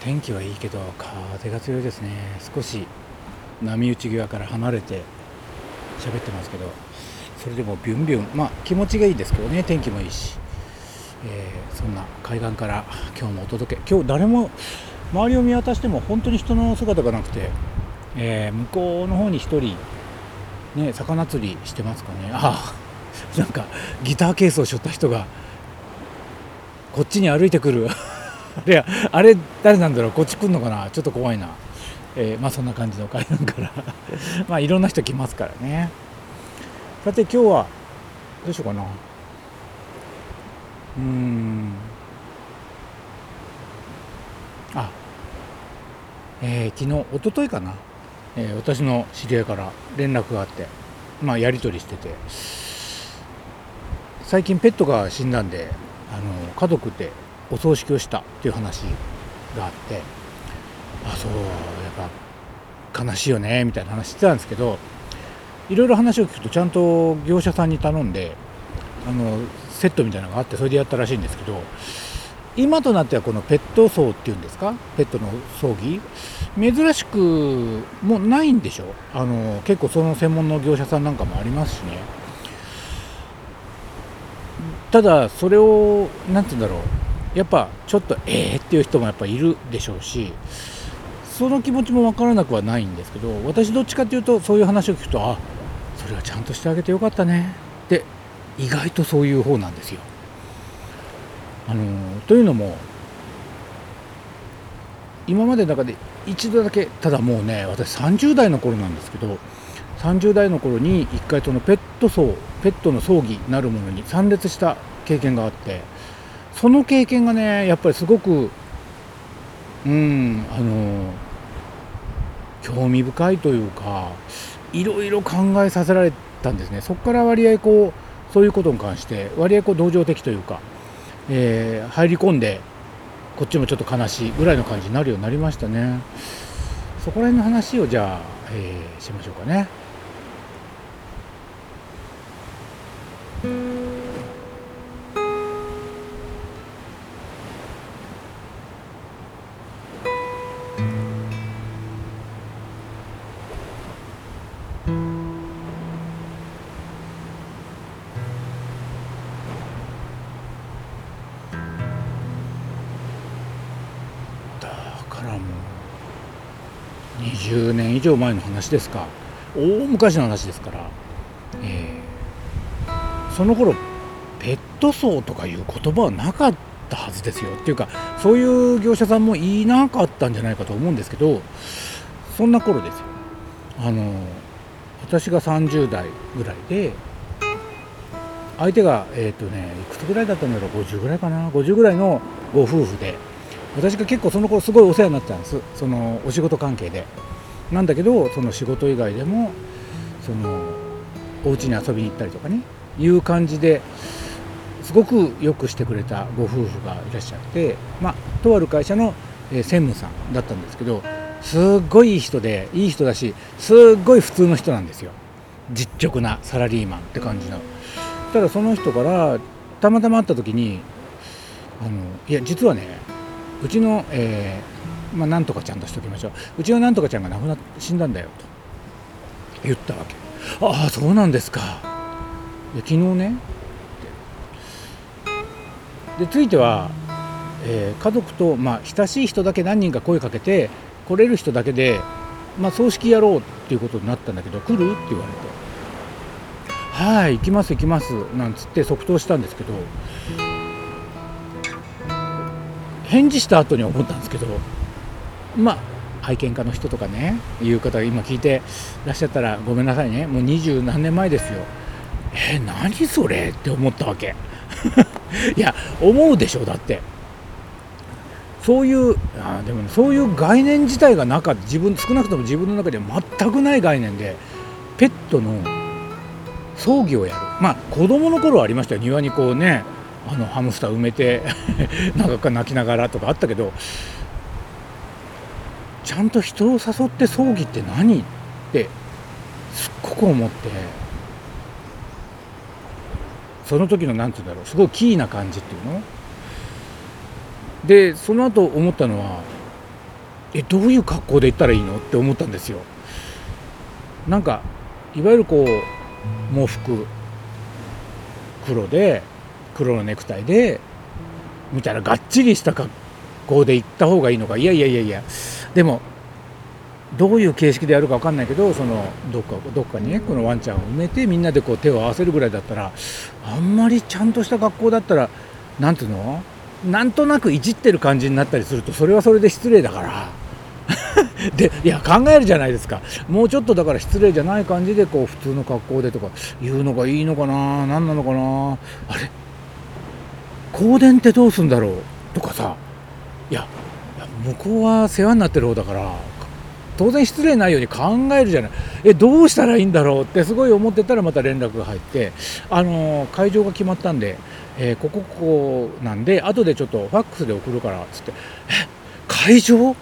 天気はいいけど風が強いですね。少し波打ち際から離れて喋ってますけどそれでもビュンビュン。まあ気持ちがいいですけどね天気もいいし、えー、そんな海岸から今日もお届け。今日誰も周りを見渡しても本当に人の姿がなくて、えー、向こうの方に1人ね魚釣りしてますかね。あなんかギターケースを背負った人がこっちに歩いてくる。いやあれ誰なんだろうこっち来るのかな？ちょっと怖いな、えー、まあそんな感じの海岸から まあいろんな人来ますからね。さて今日はどうしようかな。うん。あえー、昨日一昨日かな、えー、私の知り合いから連絡があってまあやり取りしてて。最近ペットが死んだんであの家族でお葬式をしたっていう話があってあそうやっぱ悲しいよねみたいな話してたんですけどいろいろ話を聞くとちゃんと業者さんに頼んであのセットみたいなのがあってそれでやったらしいんですけど今となってはこのペット葬っていうんですか？ペットの葬儀？珍しくもうないんでしょ？あの結構その専門の業者さんなんかもありますしね。ただそれを何て言うんだろう。やっぱちょっとええ、っていう人もやっぱいるでしょうしその気持ちも分からなくはないんですけど私どっちかっていうとそういう話を聞くとあそれはちゃんとしてあげてよかったねって意外とそういう方なんですよ。あのというのも今までの中で一度だけただもうね私30代の頃なんですけど30代の頃に一回そのペット葬ペットの葬儀なるものに参列した経験があってその経験がねやっぱりすごくうんあの興味深いというかいろいろ考えさせられたんですねそこから割合こうそういうことに関して割合こう同情的というか、えー、入り込んでこっちもちょっと悲しいぐらいの感じになるようになりましたねそこら辺の話をじゃあ、えー、しましょうかね。20年以上前の話ですか。大昔の話ですから、えー、その頃ペット葬とかいう言葉はなかったはずですよ。っていうかそういう業者さんもいなかったんじゃないかと思うんですけどそんな頃ですよ。あの私が30代ぐらいで相手がえっ、ー、とねいくつぐらいだったんだろう50ぐらいかな。50ぐらいのご夫婦で私が結構その頃すごいお世話になってたんです。そのお仕事関係で。なんだけどその仕事以外でもそのお家に遊びに行ったりとかねいう感じですごくよくしてくれたご夫婦がいらっしゃってまあとある会社の、専務さんだったんですけどすっごいいい人でいい人だしすっごい普通の人なんですよ。実直なサラリーマンって感じの。ただその人からたまたま会った時にあのいや実はねうちの、えー、まあ、なんとかちゃんとしておきましょう。うちのなんとかちゃんが亡くなって死んだんだよと言ったわけ。ああそうなんですか。で昨日ね。でついては、えー、家族と、まあ、親しい人だけ何人か声かけて来れる人だけで、まあ、葬式やろうっていうことになったんだけど来るって言われて「はい行きます行きます」なんつって即答したんですけど返事した後に思ったんですけどまあ愛犬家の人とかねいう方が今聞いてらっしゃったらごめんなさいねもう二十何年前ですよ。えー、何それって思ったわけ。いや思うでしょだって。そういうあでも、ね、そういう概念自体がなか自分少なくとも自分の中では全くない概念でペットの葬儀をやる。まあ子供の頃はありましたよ。庭にこうねあのハムスター埋めて なんか泣きながらとかあったけどちゃんと人を誘って葬儀って何ってすっごく思ってその時の何て言うんだろうすごいキーな感じっていうの？でその後思ったのはえどういう格好で行ったらいいの？って思ったんですよ。なんかいわゆるこう喪服黒で黒のネクタイでみたいながっちりした格好で行った方がいいのか。いやいやいやいやでもどういう形式でやるか分かんないけどそのどっかどっかにねこのワンちゃんを埋めてみんなでこう手を合わせるぐらいだったらあんまりちゃんとした学校だったら何ていうの？なんとなくいじってる感じになったりするとそれはそれで失礼だから。でいや考えるじゃないですか。もうちょっとだから失礼じゃない感じでこう普通の格好でとか言うのがいいのかな？何なのかな？あれ？香典ってどうすんだろう？とかさ。いや向こうは世話になってる方だから当然失礼ないように考えるじゃない。えどうしたらいいんだろうってすごい思ってたらまた連絡が入ってあの会場が決まったんで、えー、ここここなんで後でちょっとファックスで送るからっつってえ会場？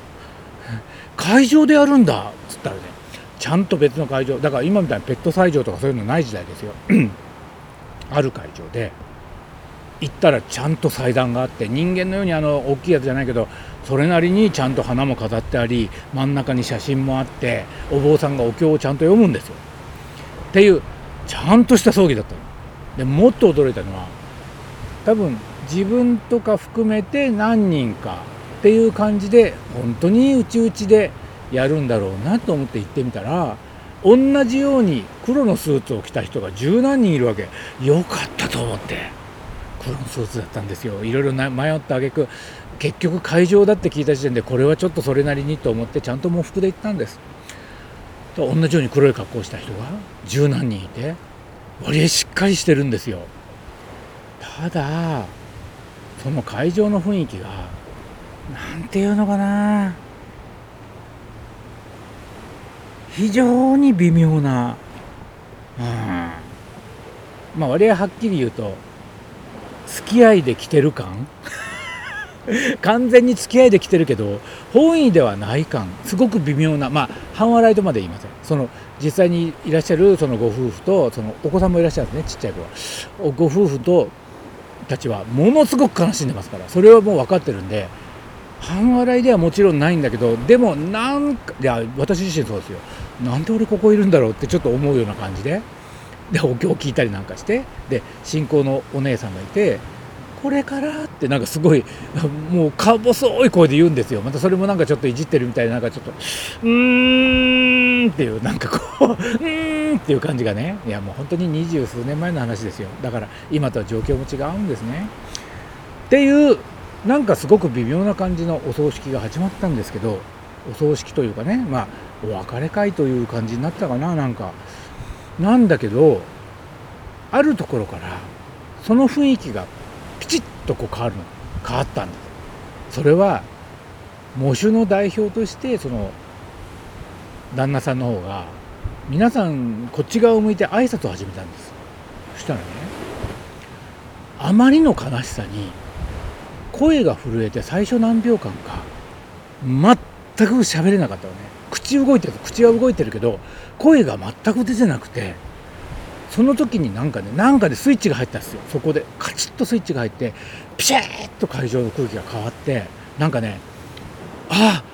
会場でやるんだっつったらねちゃんと別の会場だから今みたいにペット斎場とかそういうのない時代ですよ。ある会場で行ったらちゃんと祭壇があって人間のようにあの大きいやつじゃないけどそれなりにちゃんと花も飾ってあり真ん中に写真もあってお坊さんがお経をちゃんと読むんですよ。っていうちゃんとした葬儀だったの。でもっと驚いたのは多分自分とか含めて何人かっていう感じで本当にうちうちでやるんだろうなと思って行ってみたら同じように黒のスーツを着た人が十何人いるわけ。よかったと思って。黒のスーツだったんですよ。いろいろ迷った挙句結局会場だって聞いた時点でこれはちょっとそれなりにと思ってちゃんと喪服で行ったんです。と同じように黒い格好をした人が十何人いて割合しっかりしてるんですよ。ただその会場の雰囲気がなんていうのかな。非常に微妙な、うん、まあ割合はっきり言うと付き合いで来てる感？完全に付き合いで来てるけど本意ではない感？すごく微妙なまあ半笑いとまで言いません。その実際にいらっしゃるそのご夫婦とそのお子さんもいらっしゃるんですねちっちゃい子は。ご夫婦とたちはものすごく悲しんでますから。それはもう分かってるんで半笑いではもちろんないんだけどでもなんかいや私自身そうですよ。なんで俺ここいるんだろうってちょっと思うような感じで。でお経を聞いたりなんかしてで信仰のお姉さんがいてこれからってなんかすごい もうか細い声で言うんですよ。またそれもなんかちょっといじってるみたいななんかちょっとうーんっていうなんかこう うーんっていう感じがね。いやもう本当に二十数年前の話ですよ。だから今とは状況も違うんですね。っていうなんかすごく微妙な感じのお葬式が始まったんですけどお葬式というかねまあお別れ会という感じになったかななんか。なんだけどあるところからその雰囲気がピチッとこう変わるの。変わったんですそれは喪主の代表としてその旦那さんの方が皆さんこっち側を向いて挨拶を始めたんです。そしたらねあまりの悲しさに声が震えて最初何秒間か全く喋れなかったのね。口動いてる口は動いてるけど声が全く出てなくてその時になんかねなんかでスイッチが入ったんですよ。そこでカチッとスイッチが入ってピシャーッと会場の空気が変わってなんかねああ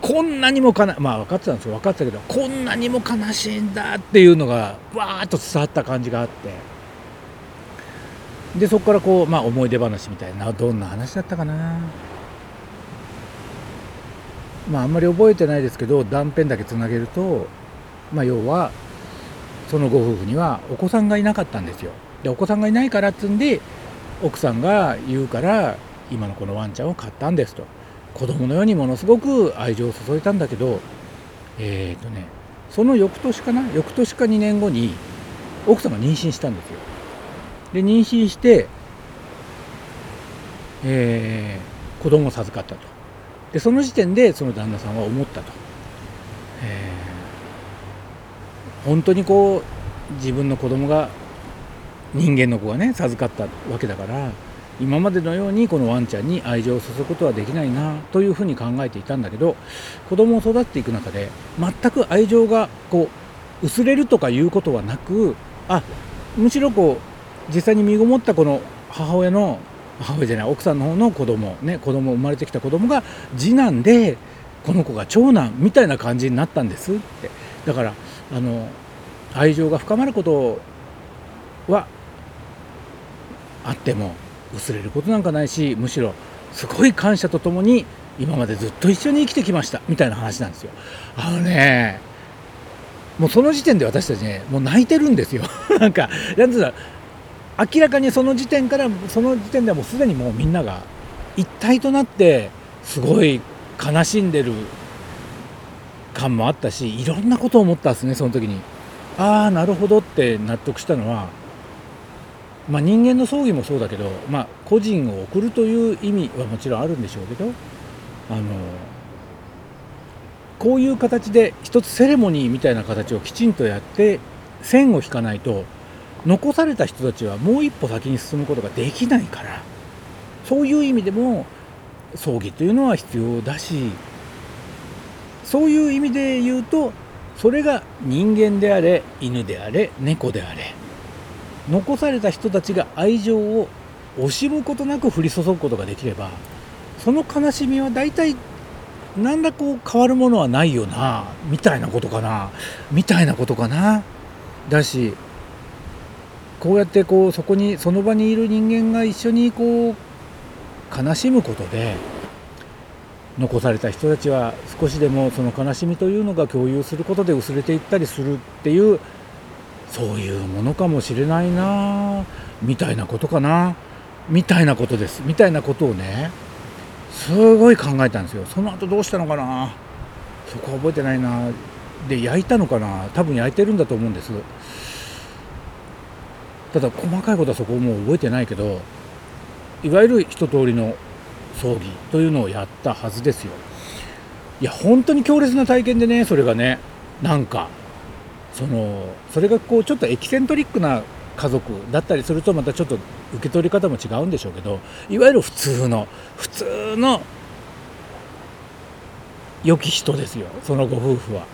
こんなにもかなまあ分かってたんですよ。分かってたけどこんなにも悲しいんだっていうのがわーっと伝わった感じがあって。でそこからこう、まあ、思い出話みたいなどんな話だったかな。まああんまり覚えてないですけど断片だけつなげると、まあ、要はそのご夫婦にはお子さんがいなかったんですよ。でお子さんがいないからっつんで奥さんが言うから今のこのワンちゃんを飼ったんですと。子供のようにものすごく愛情を注いだんだけどえっ、ー、とねその翌年かな？翌年か2年後に奥さんが妊娠したんですよ。で妊娠して、えー、子供を授かったと。でその時点でその旦那さんは思ったと、えー、本当にこう自分の子供が人間の子がね授かったわけだから今までのようにこのワンちゃんに愛情を注ぐことはできないなというふうに考えていたんだけど子供を育っていく中で全く愛情がこう薄れるとかいうことはなくあむしろこう実際に身ごもったこの母親の母親じゃない奥さんの方の子供ね子供生まれてきた子供が次男でこの子が長男みたいな感じになったんですってだからあの愛情が深まることはあっても薄れることなんかないしむしろすごい感謝とともに今までずっと一緒に生きてきましたみたいな話なんですよ。あのねもうその時点で私たちねもう泣いてるんですよ。なんかなんつうの明らかにその時点からその時点ではもうすでにもうみんなが一体となってすごい悲しんでる感もあったしいろんなことを思ったんですねその時に。ああなるほどって納得したのはまあ、人間の葬儀もそうだけど、まあ、個人を送るという意味はもちろんあるんでしょうけどあのこういう形で一つセレモニーみたいな形をきちんとやって線を引かないと残された人たちはもう一歩先に進むことができないからそういう意味でも葬儀というのは必要だしそういう意味で言うとそれが人間であれ犬であれ猫であれ残された人たちが愛情を惜しむことなく降り注ぐことができればその悲しみは大体何らこう変わるものはないよなみたいなことかなみたいなことかなだしこうやってこうそこにその場にいる人間が一緒にこう悲しむことで残された人たちは少しでもその悲しみというのが共有することで薄れていったりするっていうそういうものかもしれないなみたいなことかなみたいなことです。みたいなことをねすごい考えたんですよ。その後どうしたのかなそこは覚えてないな。で焼いたのかな。多分焼いてるんだと思うんです。ただ細かいことはそこもう覚えてないけどいわゆる一通りの葬儀というのをやったはずですよいや本当に強烈な体験でねそれがねなんかそのそれがこうちょっとエキセントリックな家族だったりするとまたちょっと受け取り方も違うんでしょうけどいわゆる普通の普通の良き人ですよそのご夫婦は。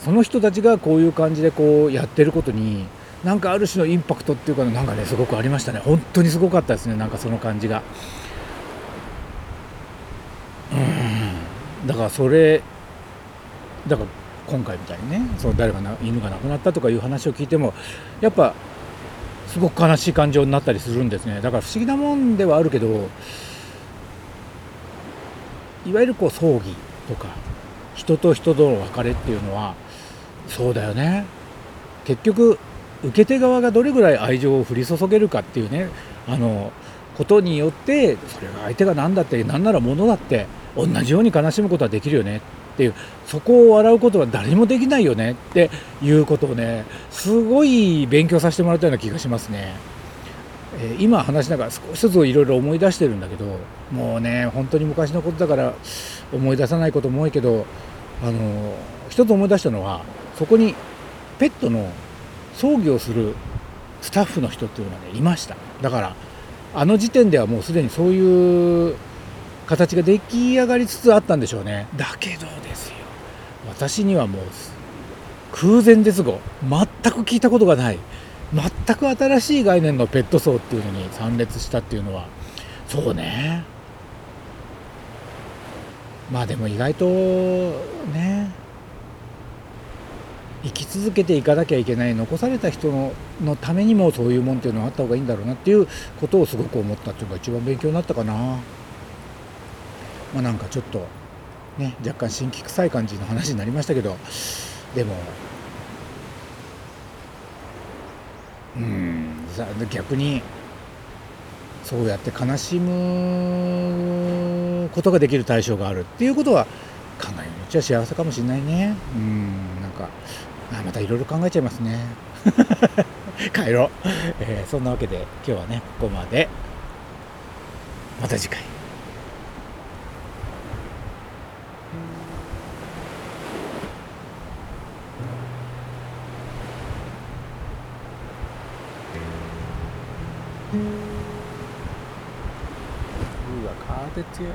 その人たちがこういう感じでこうやってることになんかある種のインパクトっていうかなんかねすごくありましたね。本当にすごかったですね。なんかその感じが。うん。だからそれだから今回みたいにねその誰がな犬が亡くなったとかいう話を聞いてもやっぱすごく悲しい感情になったりするんですね。だから不思議なもんではあるけどいわゆるこう葬儀とか人と人との別れっていうのはそうだよね。結局受け手側がどれぐらい愛情を降り注げるかっていうねあのことによってそれが相手が何だって何なら物だって同じように悲しむことはできるよねっていうそこを笑うことは誰もできないよねっていうことをねすごい勉強させてもらったような気がしますね。えー、今話しながら少しずついろいろ思い出してるんだけどもうね本当に昔のことだから思い出さないことも多いけどあの一つ思い出したのはそこにペットの葬儀をするスタッフの人っていうのがねいました。だからあの時点ではもうすでにそういう形が出来上がりつつあったんでしょうね。だけどですよ。私にはもう空前絶後全く聞いたことがない全く新しい概念のペット層っていうのに参列したっていうのはそうね。まあでも意外とね生き続けていかなきゃいけない残された人ののためにもそういうもんっていうのはあった方がいいんだろうなっていうことをすごく思ったっていうのが一番勉強になったかな。まあ、なんかちょっとね若干新規臭い感じの話になりましたけどでもうん逆にそうやって悲しむことができる対象があるっていうことは考えるうちは幸せかもしれないねうんなんかあまたいろいろ考えちゃいますね。帰ろう、えー、そんなわけで今日はねここまで。また次回。うわ風強い。